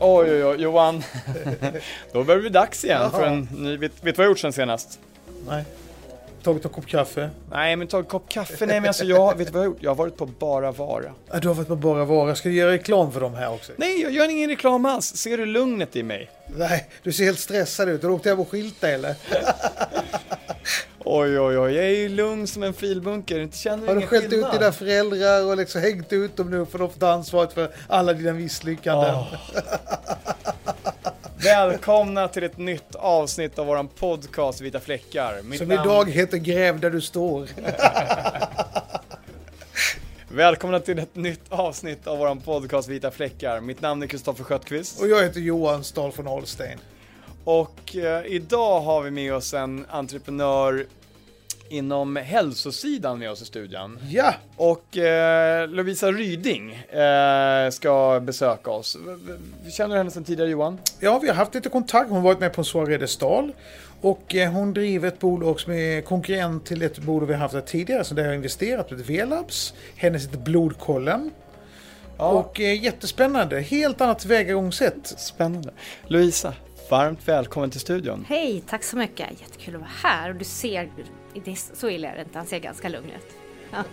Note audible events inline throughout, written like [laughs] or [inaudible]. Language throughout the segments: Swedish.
Oj, oj, oj, Johan. [laughs] Då börjar det bli dags igen för en ny... Vet, vet du vad jag har gjort sen senast? Nej. Tagit en kopp kaffe. Nej, men ta en kopp kaffe. Nej, men alltså jag, vet du vad jag har gjort? Jag har varit på Bara Vara. Ja, Du har varit på Bara Vara. Ska du göra reklam för dem här också? Nej, jag gör ingen reklam alls. Ser du lugnet i mig? Nej, du ser helt stressad ut. Har du åkt hem och skilta eller? [laughs] Oj, oj, oj. Jag är ju lugn som en filbunker. Inte känner Har du skällt ut skillnad. dina föräldrar och liksom hängt ut dem nu för att få ta ansvaret för alla dina misslyckanden? Åh. Välkomna till ett nytt avsnitt av våran podcast Vita fläckar. Mitt Som namn- idag heter Gräv där du står. [laughs] Välkomna till ett nytt avsnitt av våran podcast Vita fläckar. Mitt namn är Kristoffer Sköttqvist. Och jag heter Johan Stahl från Holstein. Och eh, idag har vi med oss en entreprenör inom hälsosidan med oss i studion. Ja, Och eh, Lovisa Ryding eh, ska besöka oss. Känner du henne sedan tidigare Johan? ja, vi har haft lite kontakt. Hon har varit med på en soaré Stal. Och eh, hon driver ett bolag som är konkurrent till ett bolag vi har haft här tidigare. Så där jag har investerat, ett V-labs. Hennes heter Blodkollen. Och eh, jättespännande. Helt annat tillvägagångssätt. Spännande. Lovisa, varmt välkommen till studion. Hej, tack så mycket. Jättekul att vara här. Och du ser, det är så illa är det inte, han ser ganska lugn ut. [laughs]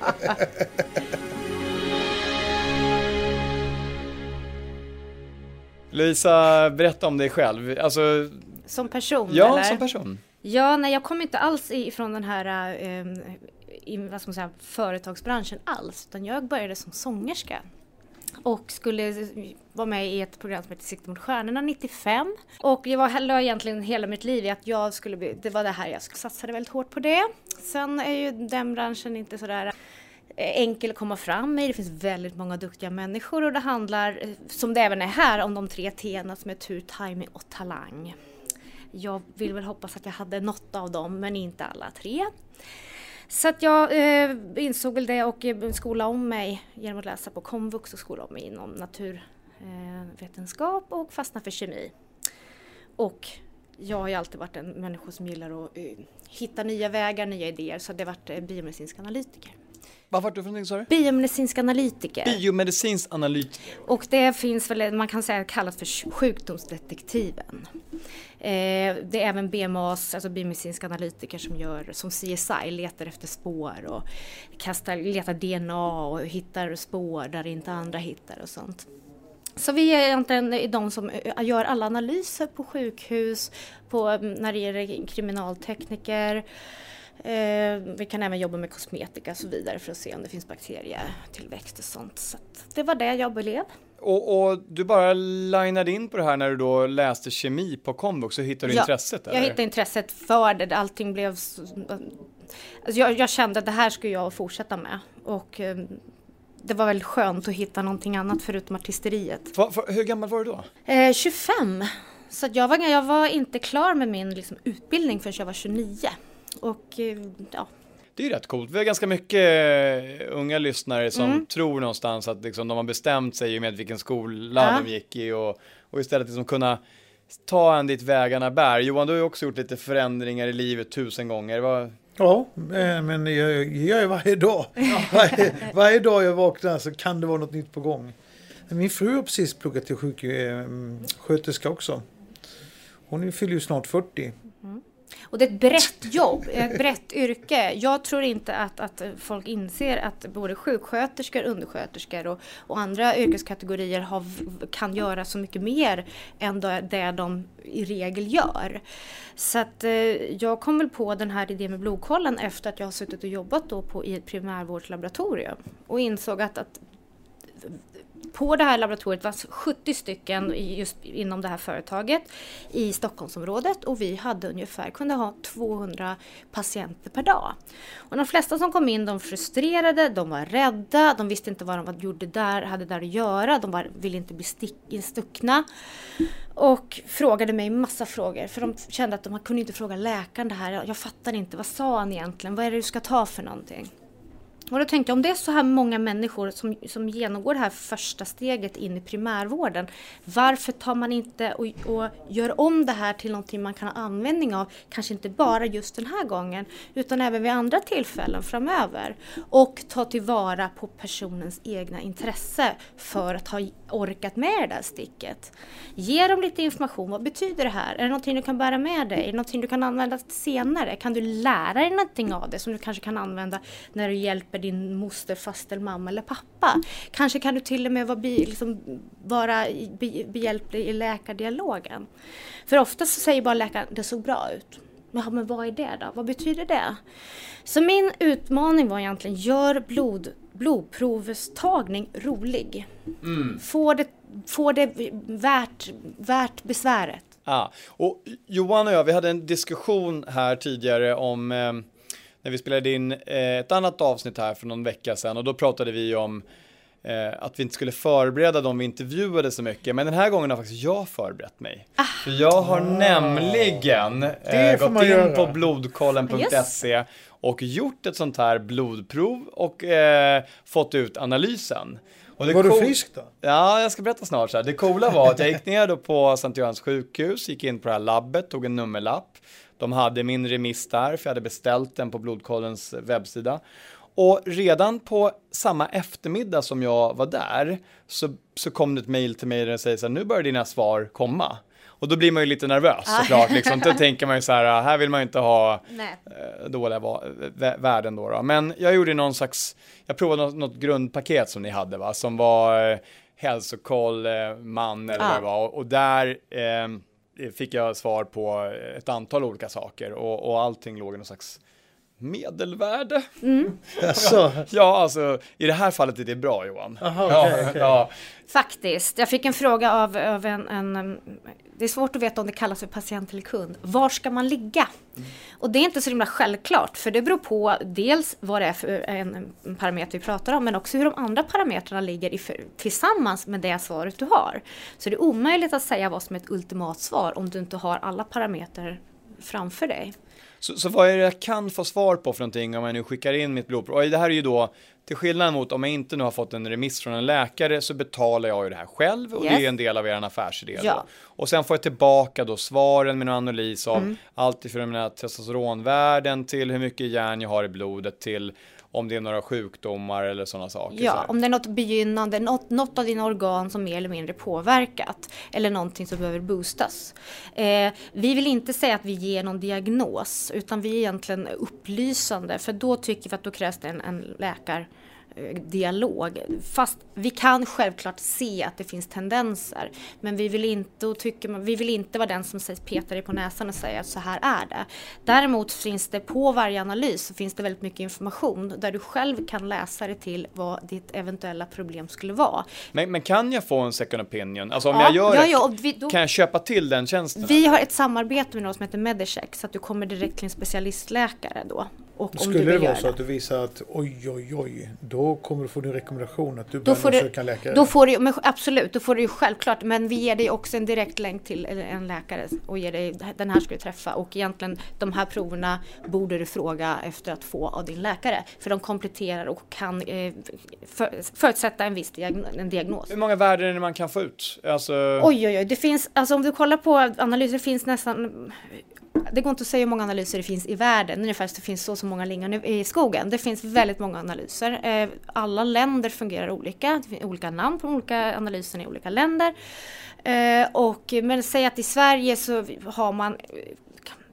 Lovisa, berätta om dig själv. Alltså, Som person ja, eller? som person. Ja, nej jag kommer inte alls ifrån den här eh, i, vad ska man säga, företagsbranschen alls. Utan jag började som sångerska. Och skulle vara med i ett program som heter Sikte mot stjärnorna 95. Och jag var, la egentligen hela mitt liv i att jag skulle bli, det var det här jag satsade väldigt hårt på det. Sen är ju den branschen inte sådär eh, enkel att komma fram i. Det finns väldigt många duktiga människor och det handlar, eh, som det även är här, om de tre T som är tur, timing och talang. Jag vill väl hoppas att jag hade något av dem, men inte alla tre. Så att jag eh, insåg väl det och eh, skolade om mig genom att läsa på komvux och skola om mig inom naturvetenskap eh, och fastna för kemi. Och jag har ju alltid varit en människa som gillar att uh, hitta nya vägar, nya idéer, så det har varit biomedicinsk analytiker. Vad var det för någonting sa du? Biomedicinsk analytiker. Biomedicinsk analytiker. Och det finns väl, man kan säga kallas för sjukdomsdetektiven. Eh, det är även BMAs, alltså biomedicinska analytiker som gör som CSI, letar efter spår och kastar, letar DNA och hittar spår där inte andra hittar och sånt. Så vi är egentligen de som gör alla analyser på sjukhus, på, när det gäller kriminaltekniker. Eh, vi kan även jobba med kosmetika och så vidare för att se om det finns bakterietillväxt och sånt. Så det var det jag blev. Och, och du bara linade in på det här när du då läste kemi på komvux, så hittade du intresset? Eller? Jag hittade intresset för det. Allting blev... så- Alltså jag, jag kände att det här skulle jag fortsätta med. Och eh, det var väldigt skönt att hitta någonting annat förutom artisteriet. Va- va- hur gammal var du då? Eh, 25. Så jag, var, jag var inte klar med min liksom, utbildning förrän jag var 29. Och eh, ja, Det är rätt coolt. Vi har ganska mycket eh, unga lyssnare som Mm. tror någonstans att liksom, de har bestämt sig med vilken skola Ja. de gick i och, och istället liksom kunna ta en dit vägarna bär. Johan, du har ju också gjort lite förändringar i livet tusen gånger. Vad, Ja, eh, men jag gör ju varje dag. [laughs] Varje, varje dag jag vaknar så kan det vara något nytt på gång. Min fru har precis pluggat till sjuksköterska också. Hon fyller ju snart 40. Och det är ett brett jobb, ett brett yrke. Jag tror inte att, att folk inser att både sjuksköterskor, undersköterskor och, och andra yrkeskategorier har, kan göra så mycket mer än det de i regel gör. Så att eh, jag kom väl på den här idén med blodkollen efter att jag har suttit och jobbat då på, i ett primärvårdslaboratorium och insåg att, att på det här laboratoriet var 70 stycken just inom det här företaget i Stockholmsområdet och vi hade ungefär, kunde ha 200 patienter per dag. Och de flesta som kom in de frustrerade, de var rädda, de visste inte vad de gjorde där, hade där att göra, de var, ville inte bli stick, stuckna. Och frågade mig massa frågor för de kände att de kunde inte fråga läkaren det här. Jag fattar inte, vad sa han egentligen? Vad är det du ska ta för någonting? Och då tänkte jag om det är så här många människor som, som genomgår det här första steget in i primärvården. Varför tar man inte och, och gör om det här till någonting man kan ha användning av, kanske inte bara just den här gången, utan även vid andra tillfällen framöver. Och ta tillvara på personens egna intresse för att ha orkat med det där sticket. Ge dem lite information, vad betyder det här? Är det någonting du kan bära med dig? Är det någonting du kan använda senare? Kan du lära dig någonting av det som du kanske kan använda när du hjälper din moster, faster, mamma eller pappa. Kanske kan du till och med vara, liksom, vara behjälplig i läkardialogen. För ofta så säger bara läkaren, det såg bra ut. Ja, men vad är det då? Vad betyder det? Så min utmaning var egentligen, gör blod, blodprovstagning rolig. Mm. Få, det, få det värt, värt besväret. Ja, och Johan och jag, vi hade en diskussion här tidigare om eh, när vi spelade in eh, ett annat avsnitt här för någon vecka sedan och då pratade vi om eh, att vi inte skulle förbereda dem vi intervjuade så mycket. Men den här gången har faktiskt jag förberett mig. Ah. För jag har ah. nämligen eh, gått in göra. på blodkollen.se och gjort ett sånt här blodprov och eh, fått ut analysen. Och var du frisk då? Ja, jag ska berätta snart. Så här. Det coola var att jag gick ner då på Sankt Görans sjukhus, gick in på det här labbet, tog en nummerlapp de hade min remiss där, för jag hade beställt den på Blodkollens webbsida. Och redan på samma eftermiddag som jag var där så, så kom det ett mail till mig där det säger så här, nu börjar dina svar komma. Och då blir man ju lite nervös såklart. Liksom. Då tänker man ju så här, här vill man ju inte ha Nej. Eh, dåliga värden då, då, Men jag gjorde någon slags, jag provade något, något grundpaket som ni hade va, som var eh, hälsokoll, man eller ah. vad det var. Och där eh, fick jag svar på ett antal olika saker och, och allting låg i någon slags medelvärde. Mm. Alltså. ja, alltså i det här fallet är det bra Johan. Aha, okay, ja, okay. ja. Faktiskt, jag fick en fråga av, av en, en, det är svårt att veta om det kallas för patient eller kund. Var ska man ligga? Mm. Och det är inte så himla självklart för det beror på dels vad det är för en, en parameter vi pratar om men också hur de andra parametrarna ligger i, tillsammans med det svaret du har. Så det är omöjligt att säga vad som är ett ultimat svar om du inte har alla parametrar framför dig. Så, så vad är det jag kan få svar på för någonting om jag nu skickar in mitt blodprov? Och det här är ju då till skillnad mot om jag inte nu har fått en remiss från en läkare så betalar jag ju det här själv och yes. det är en del av er affärsidé. Ja. Och sen får jag tillbaka då svaren med en analys av mm. allt ifrån mina testosteronvärden till hur mycket järn jag har i blodet till om det är några sjukdomar eller sådana saker. Ja, så om det är något begynnande, något, något, av dina organ som mer eller mindre påverkat eller någonting som behöver boostas. Eh, vi vill inte säga att vi ger någon diagnos utan vi är egentligen upplysande för då tycker vi att då krävs det en, en läkare dialog. Fast vi kan självklart se att det finns tendenser. Men vi vill inte, och tycker vi vill inte vara den som säger, petar dig på näsan och säger att så här är det. Däremot finns det på varje analys så finns det väldigt mycket information där du själv kan läsa dig till vad ditt eventuella problem skulle vara. Men, men kan jag få en second opinion? Alltså om ja, jag gör ja, ja, vi, då, kan jag köpa till den tjänsten? Vi har ett samarbete med något som heter Medicheck så att du kommer direkt till en specialistläkare då och Skulle det vara så att du visar att oj, oj, oj, då kommer du få din rekommendation att du bör söka en läkare? Då får du, men absolut, då får du ju självklart, men vi ger dig också en direkt länk till en läkare och ger dig, den här ska du träffa och egentligen de här proverna borde du fråga efter att få av din läkare. För de kompletterar och kan eh, för, förutsätta en viss diagnos, en diagnos. Hur många värden är det man kan få ut? Alltså... Oj, oj, oj, det finns, alltså om du kollar på analyser, finns nästan det går inte att säga hur många analyser det finns i världen, ungefär som det finns så så många lingon i skogen. Det finns väldigt många analyser. Eh, alla länder fungerar olika, det finns olika namn på de olika analyserna i olika länder. Eh, och, men säg att i Sverige så har man eh,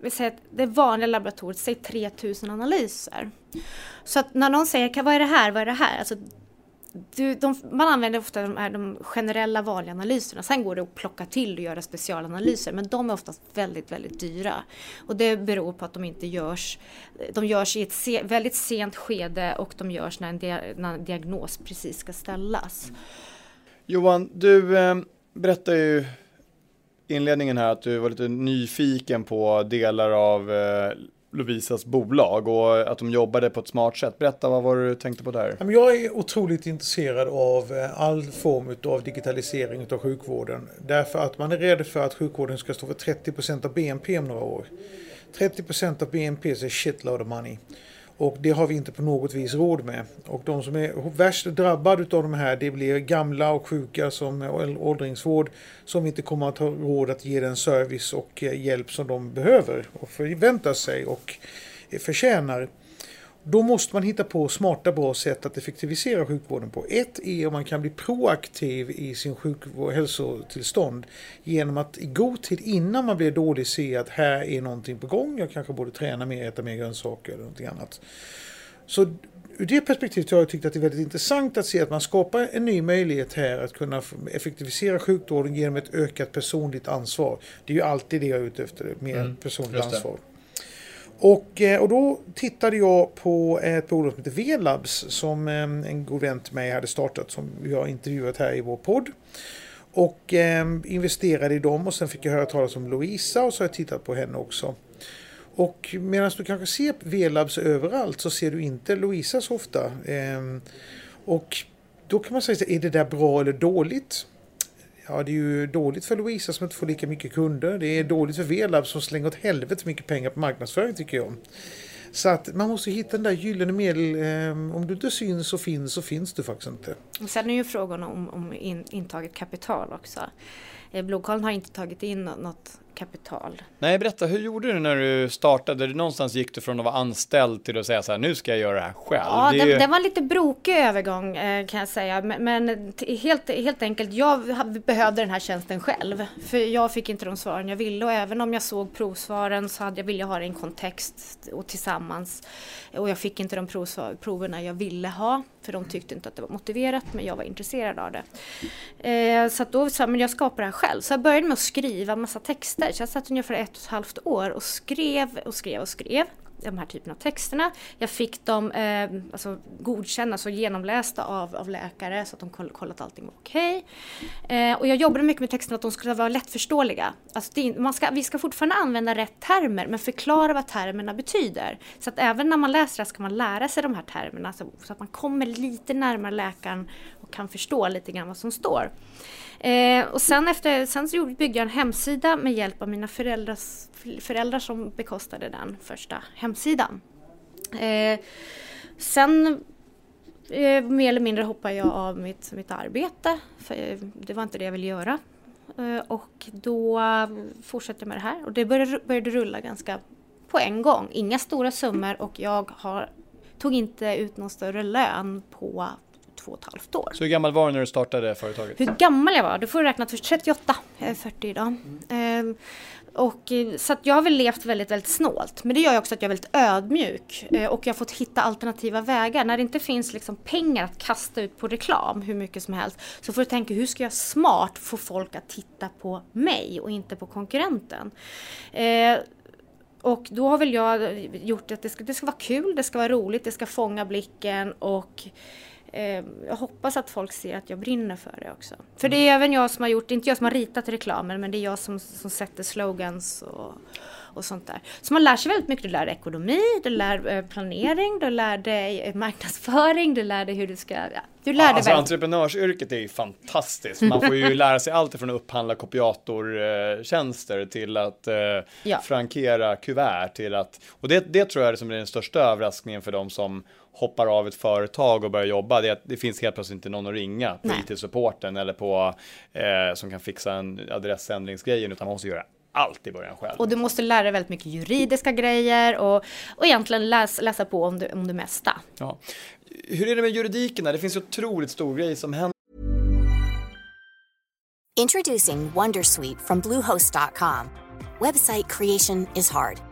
vi säger att det vanliga laboratoriet, säg 3000 analyser. Så att när någon säger, vad är det här, vad är det här? Alltså, du, de, man använder ofta de, här, de generella vanliga analyserna. Sen går det att plocka till och göra specialanalyser men de är oftast väldigt, väldigt dyra. Och det beror på att de inte görs, de görs i ett se, väldigt sent skede och de görs när en, dia, när en diagnos precis ska ställas. Johan, du eh, berättar ju inledningen här att du var lite nyfiken på delar av eh, Lovisas bolag och att de jobbade på ett smart sätt. Berätta, vad var du tänkte på där? Jag är otroligt intresserad av eh, all form av digitalisering av sjukvården. Därför att man är rädd för att sjukvården ska stå för 30% av BNP om några år. 30% av BNP är shitload of money. Och det har vi inte på något vis råd med. Och de som är värst drabbade av de här det blir gamla och sjuka som åldringsvård som inte kommer att ha råd att ge den service och eh, hjälp som de behöver och förväntar sig och eh, förtjänar. Då måste man hitta på smarta, bra sätt att effektivisera sjukvården på. Ett är om man kan bli proaktiv i sin sjukvård, hälsotillstånd genom att i god tid innan man blir dålig se att här är någonting på gång. Jag kanske borde träna mer, äta mer grönsaker eller någonting annat. Så ur det perspektivet har jag tyckt att det är väldigt intressant att se att man skapar en ny möjlighet här att kunna effektivisera sjukvården genom ett ökat personligt ansvar. Det är ju alltid det jag är ute efter, mer mm, personligt ansvar. Och, eh, och då tittade jag på ett bolag som heter V-labs som eh, en god vän till mig hade startat som vi har intervjuat här i vår podd. Och eh, investerade i dem och sen fick jag höra talas om Louisa och så har jag tittat på henne också. Och medan du kanske ser V-labs överallt så ser du inte Louisa så ofta. Eh, och då kan man säga, är det där bra eller dåligt? Ja, det är ju dåligt för Louisa som inte får lika mycket kunder. Det är dåligt för Velab som slänger åt helvete mycket pengar på marknadsföring tycker jag. Så att man måste hitta den där gyllene medel. Eh, om du inte syns så finns så finns du faktiskt inte. Och sen är ju frågan om, om in, intaget kapital också. Eh, har inte tagit in något kapital. Nej, berätta, hur gjorde du när du startade? Någonstans gick du från att vara anställd till att säga så här, nu ska jag göra det här själv. Ja, det, det, det var en lite brokig övergång eh, kan jag säga. Men, men, helt, helt enkelt, jag behövde den här tjänsten själv. För jag fick inte de svaren jag ville och även om jag såg provsvaren så hade jag ville ha det i en kontext och tillsammans. Och jag fick inte de provsvar, proverna jag ville ha. För de tyckte inte att det var motiverat men jag var intresserad av det. Eh, så då sa jag, jag skapar det här själv. Så jag började med att skriva massa texter. Så jag satt ungefär ett och ett halvt år och skrev och skrev och skrev de här typen av texterna. Jag fick dem eh, alltså godkända, alltså genomlästa av, av läkare så att de kollat att allting var okej. Okay. Eh, och jag jobbade mycket med texterna att de skulle vara lättförståeliga. Alltså det, man ska, vi ska fortfarande använda rätt termer men förklara vad termerna betyder. Så att även när man läser det ska man lära sig de här termerna så, så att man kommer lite närmare läkaren och kan förstå lite grann vad som står. Eh, och sen, efter, sen så byggde jag en hemsida med hjälp av mina föräldrars, föräldrar som bekostade den första hemsidan. Eh, sen eh, mer eller mindre hoppade jag av mitt, mitt arbete, för eh, det var inte det jag ville göra. Eh, och då fortsatte jag med det här och det började, började rulla ganska på en gång. Inga stora summor och jag har, tog inte ut någon större lön på två och ett halvt år. Så hur gammal var du när du startade företaget? Hur gammal jag var? Du får räkna till 38, jag är 40 idag. Mm. och, eh, så jag har väl levt väldigt, väldigt snålt. Men det gör ju också att jag är väldigt ödmjuk. Eh, och jag har fått hitta alternativa vägar. När det inte finns liksom pengar att kasta ut på reklam hur mycket som helst. Så får du tänka, hur ska jag smart få folk att titta på mig och inte på konkurrenten? Eh, och då har väl jag gjort att det ska, det ska vara kul, det ska vara roligt, det ska fånga blicken och eh, jag hoppas att folk ser att jag brinner för det också. För det är även jag som har gjort, inte jag som har ritat reklamen, men det är jag som, som sätter slogans och, och sånt där. Så man lär sig väldigt mycket. Du lär dig ekonomi, du lär eh, planering, du lär dig eh, marknadsföring, du lär dig hur du ska... Ja, du lär ja, alltså, entreprenörsyrket är ju fantastiskt. Man får ju [laughs] lära sig allt från att upphandla kopiatortjänster till att eh, ja. frankera kuvert till att... Och det, det tror jag är som är den största överraskningen för de som hoppar av ett företag och börjar jobba, det, det finns helt plötsligt inte någon att ringa på IT-supporten eller på eh, som kan fixa en adressändringsgrejen utan man måste göra allt i början själv. Och du måste lära dig väldigt mycket juridiska grejer och, och egentligen läs, läsa på om det, om det mesta. Ja. Hur är det med juridiken? Det finns ju otroligt stor grej som händer. Introducing Wondersuite from Bluehost.com. Website creation is hard.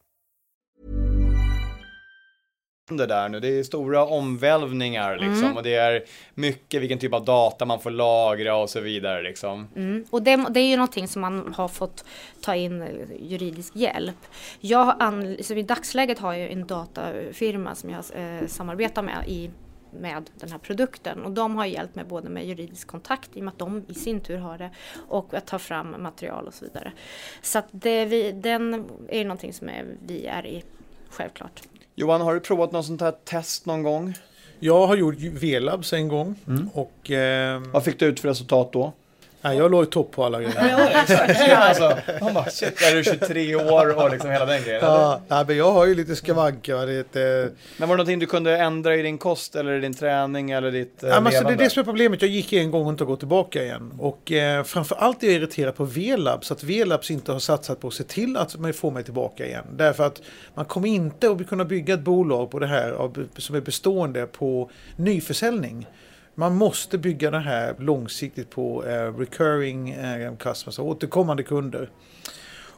det där nu. Det är stora omvälvningar liksom Mm. och det är mycket vilken typ av data man får lagra och så vidare liksom. Mm. Och det, det är ju någonting som man har fått ta in eh, juridisk hjälp. Jag har an, så I dagsläget har jag en datafirma som jag eh, samarbetar med i med den här produkten och de har hjälpt mig både med juridisk kontakt i och med att de i sin tur har det och att ta fram material och så vidare. Så att det vi, den är någonting som är, vi är i, självklart. Johan, har du provat något sånt här test någon gång? Jag har gjort V-labs en gång och eh, Vad fick du ut för resultat då? Nej, jag låg i topp på alla grejer. [laughs] alltså, man bara, shit, är du 23 år och liksom hela den grejen? Ja, nej, men jag har ju lite skavanker. eh, Men var det någonting du kunde ändra i din kost eller i din träning eller ditt eh, Ja, men alltså, det är det som är problemet. Jag gick en gång och inte gått tillbaka igen. Och eh, framförallt är jag irriterad på V-labs. Att V-labs inte har satsat på att se till att man får mig tillbaka igen. Därför att man kommer inte att kunna bygga ett bolag på det här av, som är bestående på nyförsäljning. Man måste bygga det här långsiktigt på eh, recurring eh, customers, återkommande kunder.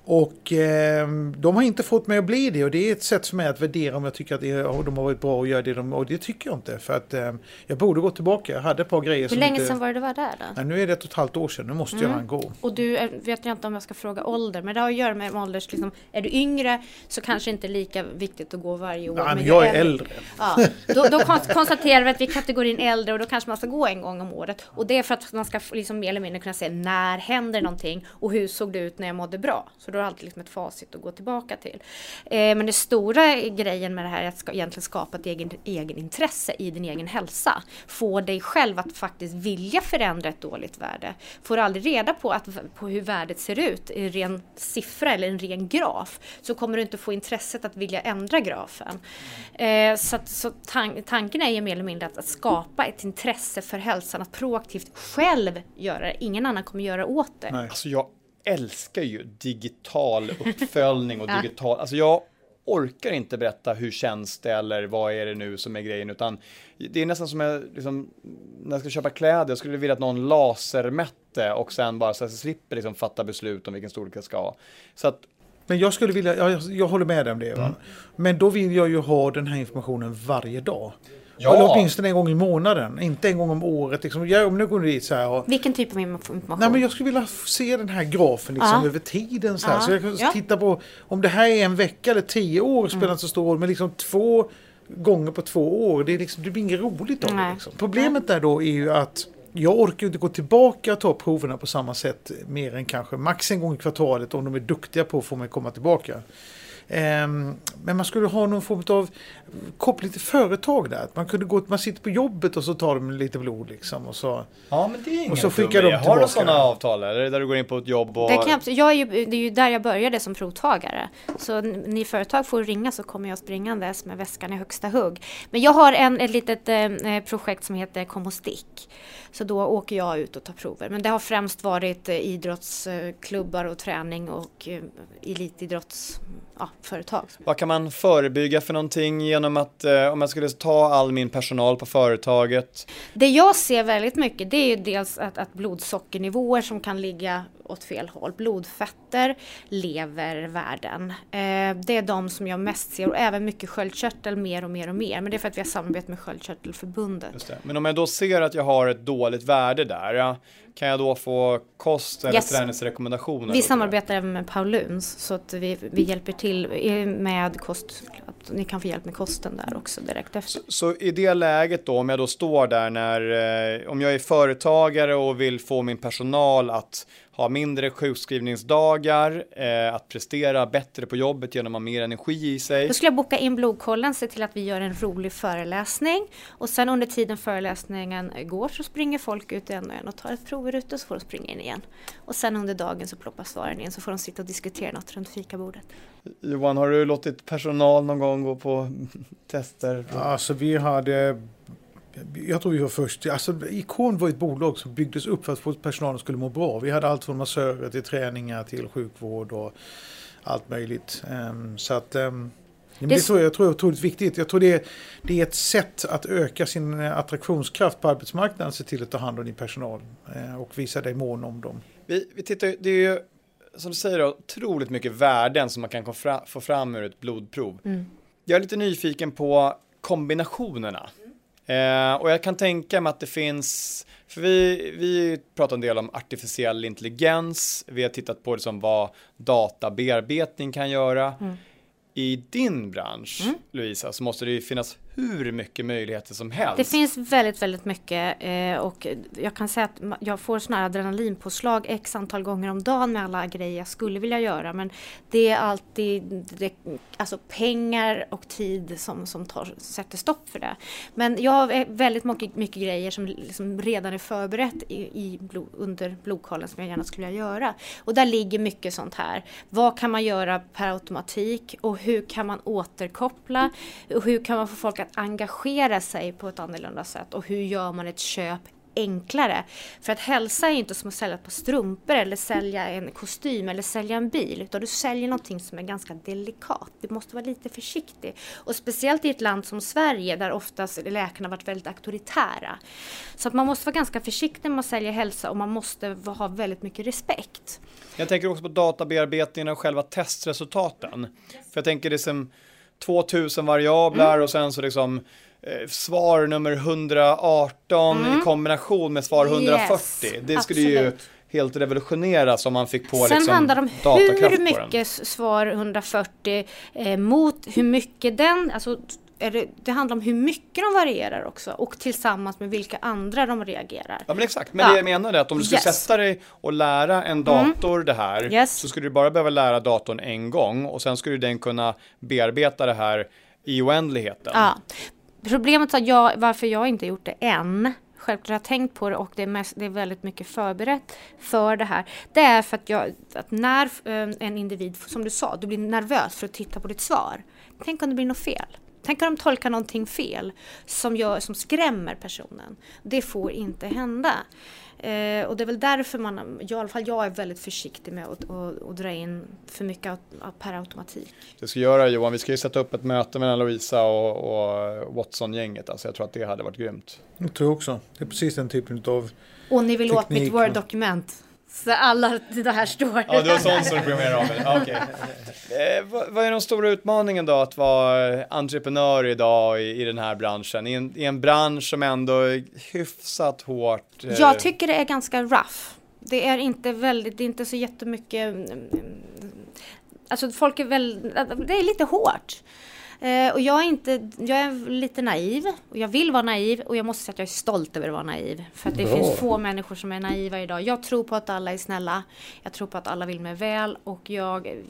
Och eh, de har inte fått mig att bli det och det är ett sätt för mig att värdera om jag tycker att är- de har varit bra och gör det de och det tycker jag inte. För att eh, jag borde gå tillbaka. Jag hade ett par grejer Hur länge inte... sedan var det du var där då? Nej, nu är det ett och ett halvt år sedan, nu måste jag han gå. Och du eh, vet jag inte om jag ska fråga ålder, men det har att göra med ålders, liksom, är du yngre så kanske inte lika viktigt att gå varje år. Nej, men jag är äldre. Ja, då, då kon- konstaterar vi att vi är kategorin äldre och då kanske man ska gå en gång om året. Och det är för att man ska liksom mer eller mindre kunna se när händer någonting och hur såg det ut när jag mådde bra. Så då har du alltid liksom ett facit att gå tillbaka till. Eh, men det stora grejen med det här är att ska, egentligen skapa ett egen, egen intresse i din egen hälsa. Få dig själv att faktiskt vilja förändra ett dåligt värde. Får du aldrig reda på, att, på hur värdet ser ut i en ren siffra eller en ren graf så kommer du inte få intresset att vilja ändra grafen. Eh, så att, så tan tanken är ju mer eller mindre att, att skapa ett intresse för hälsan, att proaktivt själv göra det. Ingen annan kommer göra åt det. Nej. Alltså jag älskar ju digital [laughs] uppföljning och digital, alltså jag orkar inte berätta hur känns det eller vad är det nu som är grejen utan det är nästan som jag, liksom, när jag ska köpa kläder, jag skulle vilja att någon lasermätte och sen bara så att jag slipper liksom fatta beslut om vilken storlek jag ska ha. Så att Men jag skulle vilja, jag, jag håller med dig om det. Mm. Men då vill jag ju ha den här informationen varje dag. Ja. Eller åtminstone en gång i månaden, inte en gång om året. Liksom. Jag, om nu går dit så här och, Vilken typ av information? Nej men jag skulle vilja se den här grafen liksom Ja. över tiden. Så, här. Ja. så jag kan Ja. titta på om det här är en vecka eller tio år spelar inte så stor roll. Men liksom två gånger på två år, det, är liksom, det blir inget roligt av det. Liksom. Problemet där då är ju att jag orkar inte gå tillbaka och ta proverna på samma sätt mer än kanske max en gång i kvartalet om de är duktiga på att få mig att komma tillbaka. Ehm, men man skulle ha någon form av koppling till företag där. Man kunde gå, man sitter på jobbet och så tar de lite blod liksom. Och så. Ja, men det är Och så skickar de Har du tillbaka. sådana avtal eller? Där du går in på ett jobb och... Det, kan jag, jag är ju, det är ju där jag började som provtagare. Så ni företag får ringa så kommer jag springandes med väskan i högsta hugg. Men jag har en, ett litet eh, projekt som heter Kom och stick. Så då åker jag ut och tar prover. Men det har främst varit eh, idrottsklubbar och träning och eh, elitidrottsföretag. Ja, företag. Vad kan man förebygga för någonting genom att, eh, om jag skulle ta all min personal på företaget, Det jag ser väldigt mycket det är dels att, att blodsockernivåer som kan ligga åt fel håll. Blodfetter, levervärden. Eh, det är de som jag mest ser och även mycket sköldkörtel mer och mer och mer. Men det är för att vi har samarbete med Sköldkörtelförbundet. Men om jag då ser att jag har ett dåligt värde där, kan jag då få kost eller Yes. träningsrekommendationer? Vi samarbetar även med Pauluns så att vi, vi hjälper till med kost. Att ni kan få hjälp med kosten där också direkt efter. det? Så i det läget då, om jag då står där när, eh, om jag är företagare och vill få min personal att ha mindre sjukskrivningsdagar, eh, att prestera bättre på jobbet genom att ha mer energi i sig. Då skulle jag boka in blodkollen, se till att vi gör en rolig föreläsning och sen under tiden föreläsningen går så springer folk ut en och en och tar ett prover ute och så får de springa in igen. Och sen under dagen så ploppar svaren in så får de sitta och diskutera något runt fikabordet. Johan, har du låtit personal någon gång gå på tester? Alltså vi hade jag tror vi var först. Alltså, Ikon var ett bolag som byggdes upp för att personalen skulle må bra. Vi hade allt från massörer till träningar till sjukvård och allt möjligt. Ehm, så att, ehm, men det Det- tror jag, jag tror är otroligt viktigt. Jag tror det är, det är ett sätt att öka sin eh, attraktionskraft på arbetsmarknaden. Se till att ta hand om din personal eh, och visa dig mån om dem. Vi, vi tittar det är ju som du säger, otroligt mycket värden som man kan få fram ur ett blodprov. Mm. Jag är lite nyfiken på kombinationerna. Eh, och jag kan tänka mig att det finns, för vi, vi pratar en del om artificiell intelligens, vi har tittat på liksom vad databearbetning kan göra. Mm. I din bransch, mm. Louisa, så måste det ju finnas hur mycket möjligheter som helst. Det finns väldigt, väldigt mycket eh, och jag kan säga att jag får sådana här adrenalinpåslag x antal gånger om dagen med alla grejer jag skulle vilja göra. Men det är alltid det, alltså pengar och tid som, som tar, sätter stopp för det. Men jag har väldigt mycket, mycket grejer som liksom redan är förberett i, i blod, under blodkollen som jag gärna skulle vilja göra. Och där ligger mycket sånt här. Vad kan man göra per automatik och hur kan man återkoppla och hur kan man få folk att engagera sig på ett annorlunda sätt och hur gör man ett köp enklare. För att hälsa är inte som att sälja ett par strumpor eller sälja en kostym eller sälja en bil. Utan du säljer någonting som är ganska delikat. Du måste vara lite försiktig. Och speciellt i ett land som Sverige där oftast läkarna varit väldigt auktoritära. Så att man måste vara ganska försiktig med att sälja hälsa och man måste ha väldigt mycket respekt. Jag tänker också på databearbetningen och själva testresultaten. För jag tänker det som 2000 variabler mm. och sen så liksom eh, svar nummer 118 mm. i kombination med svar 140. Yes, det skulle absolut. ju helt revolutioneras om man fick på Sen liksom handlar det om hur mycket svar 140 eh, mot hur mycket den, alltså det, det, handlar om hur mycket de varierar också och tillsammans med vilka andra de reagerar. Ja men exakt, men ja. det jag menar är att om du skulle yes. sätta dig och lära en dator mm. det här yes. så skulle du bara behöva lära datorn en gång och sen skulle den kunna bearbeta det här i oändligheten. Ja. Problemet är jag, varför jag inte gjort det än självklart har tänkt på det och det är, mest, det är väldigt mycket förberett för det här. Det är för att, jag, att när eh, en individ, som du sa, du blir nervös för att titta på ditt svar. Tänk om det blir något fel. Tänk om de tolkar någonting fel som, gör, som skrämmer personen. Det får inte hända. Eh, och det är väl därför man, i alla fall jag är väldigt försiktig med att, att, att dra in för mycket per automatik. Det ska göra Johan, vi ska ju sätta upp ett möte mellan Louisa och, och Watson-gänget. Alltså jag tror att det hade varit grymt. Jag tror också. Det är precis den typen av Och ni vill åt mitt Word-dokument? Så alla det här står. Ja, du har sånt som du programmerar om. Okay. Eh, vad, vad är den stora utmaningen då att vara entreprenör idag i, i den här branschen? I en, I en bransch som ändå är hyfsat hårt. Eh... Jag tycker det är ganska rough. Det är inte väldigt, det är inte så jättemycket. Mm, mm, alltså folk är väl, det är lite hårt. Eh, och jag är, inte, jag är lite naiv och jag vill vara naiv och jag måste säga att jag är stolt över att vara naiv. För att det Bra. finns få människor som är naiva idag. Jag tror på att alla är snälla. Jag tror på att alla vill mig väl och jag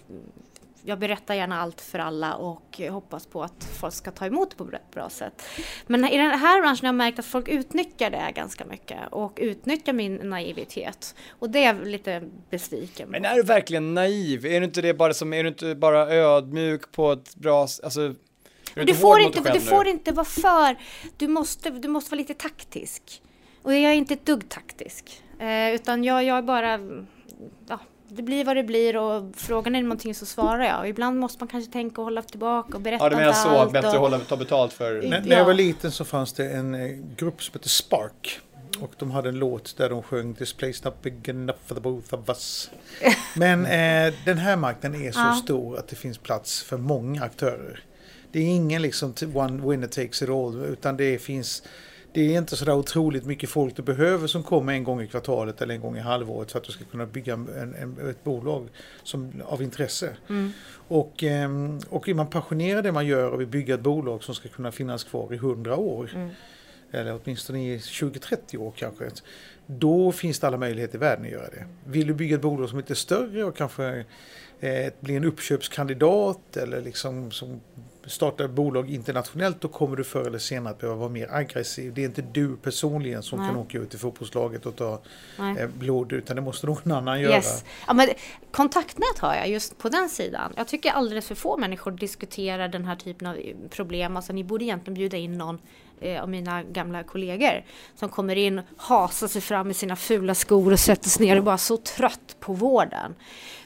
jag berättar gärna allt för alla och hoppas på att folk ska ta emot det på ett bra sätt. Men i den här branschen har jag märkt att folk utnyttjar det ganska mycket och utnyttjar min naivitet. Och det är jag lite besviken på. Men är du verkligen naiv? Är du inte det bara som, är du inte bara ödmjuk på ett bra, alltså du, får inte, du får inte vara för, du måste, du måste vara lite taktisk. Och jag är inte ett dugg taktisk. Eh, utan jag, jag är bara, ja, det blir vad det blir och frågan är någonting så svarar jag. Och ibland måste man kanske tänka och hålla tillbaka och berätta Ja, du menar så, bättre att hålla, ta betalt för... När, när jag var liten så fanns det en eh, grupp som hette Spark. Och de hade en låt där de sjöng This place not big enough for the both of us. [laughs] Men eh, den här marknaden är så ja. stor att det finns plats för många aktörer. Det är ingen liksom one winner takes it all utan det finns det är inte så där otroligt mycket folk du behöver som kommer en gång i kvartalet eller en gång i halvåret för att du ska kunna bygga en, en, ett bolag som, av intresse. Mm. Och, ehm, och är man passionerad det man gör och vill bygga ett bolag som ska kunna finnas kvar i 100 år mm. eller åtminstone i 20-30 år kanske. Då finns det alla möjligheter i världen att göra det. Vill du bygga ett bolag som är lite större och kanske eh, bli en uppköpskandidat eller liksom som startar bolag internationellt då kommer du förr eller senare att behöva vara mer aggressiv. Det är inte du personligen som Nej. kan åka ut till fotbollslaget och ta eh, blod utan det måste någon annan göra. Yes. Ja, men kontaktnät har jag just på den sidan. Jag tycker alldeles för få människor diskuterar den här typen av problem. Alltså ni borde egentligen bjuda in någon eh, av mina gamla kollegor som kommer in, hasar sig fram i sina fula skor och sätter sig ner och bara så trött på vården.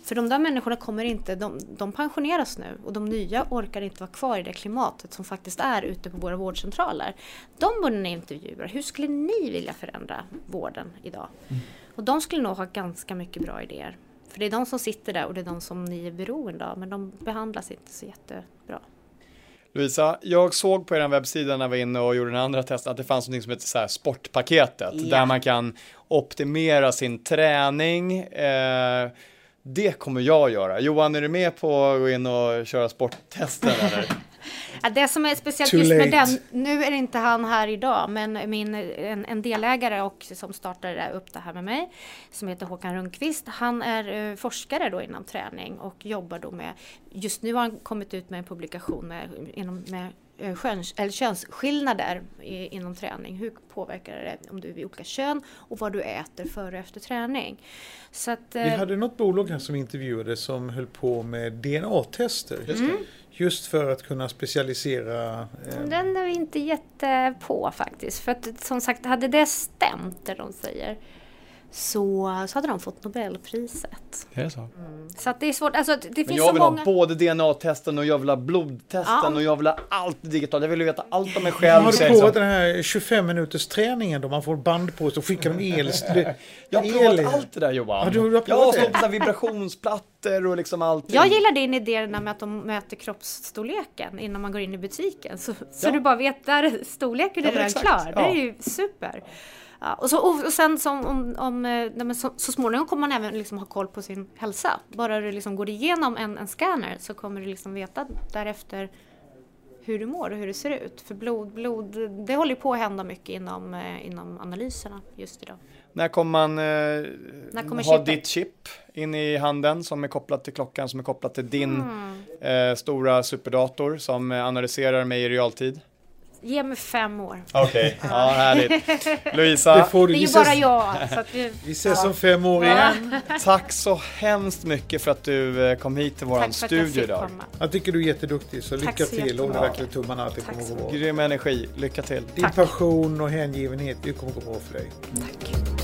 För de där människorna kommer inte, de, de pensioneras nu och de nya orkar inte vara kvar i det klimatet som faktiskt är ute på våra vårdcentraler. De borde ni intervjua. Hur skulle ni vilja förändra vården idag? Mm. Och de skulle nog ha ganska mycket bra idéer. För det är de som sitter där och det är de som ni är beroende av, men de behandlas inte så jättebra. Louisa, jag såg på er webbsida när jag var inne och gjorde den andra testen att det fanns något som heter så sportpaketet Ja. där man kan optimera sin träning. Eh, det kommer jag göra. Johan, är du med på att gå in och köra sporttester eller? Ja, det som är speciellt Too just med late. den, nu är inte han här idag, men min, en, en delägare och som startade upp det här med mig, som heter Håkan Rundqvist, han är eh, forskare då inom träning och jobbar då med, just nu har han kommit ut med en publikation med, inom, med köns, eller könsskillnader i, inom träning. Hur påverkar det om du är i olika kön och vad du äter före och efter träning. Så att, Vi eh, hade något bolag här som intervjuade som höll på med DNA-tester. Just för att kunna specialisera. Eh, Den är vi inte jätte på faktiskt. För att som sagt, hade det stämt det de säger så, så hade de fått Nobelpriset. Är det så? Så att det är svårt. Alltså, det Men finns jag så vill många... ha både DNA-testen och jag vill ha blodtesten Ja. och jag vill ha allt digitalt. Jag vill veta allt om mig har själv. du så jag provat den här 25 minuters träningen då man får band på sig och skickar de el? [laughs] Jag har provat allt det där Johan. Ja, du har jag har det? stått på så vibrationsplattor och liksom allting. Jag gillar din idé med att de mäter kroppsstorleken innan man går in i butiken. Så, så Ja. du bara vet, där är storleken Ja, är men redan exakt. klar. Det Ja. är ju super. Ja, och, så, och, och sen som, om, om, eh, nej, så, så småningom kommer man även liksom ha koll på sin hälsa. Bara du liksom går igenom en, en scanner så kommer du liksom veta därefter hur du mår och hur det ser ut. För blod, blod det håller på att hända mycket inom, eh, inom analyserna just idag. När kommer man eh, kommer ha chippet? ditt chip in i handen som är kopplat till klockan som är kopplat till din Mm. eh, stora superdator som analyserar mig i realtid? Ge mig fem år. Okej, [laughs] ja härligt. Det Louisa, får du. Det är ju bara jag. Så att vi, vi ses om fem år igen. tack så hemskt mycket för att du eh, kom hit till våran tack för att jag studio idag. komma. Jag tycker du är jätteduktig så lycka så till. Håller verkligen tummarna att det Tack kommer gå bra. Grym energi, lycka till. Din Tack. passion och hängivenhet, det kommer gå bra för dig. Tack.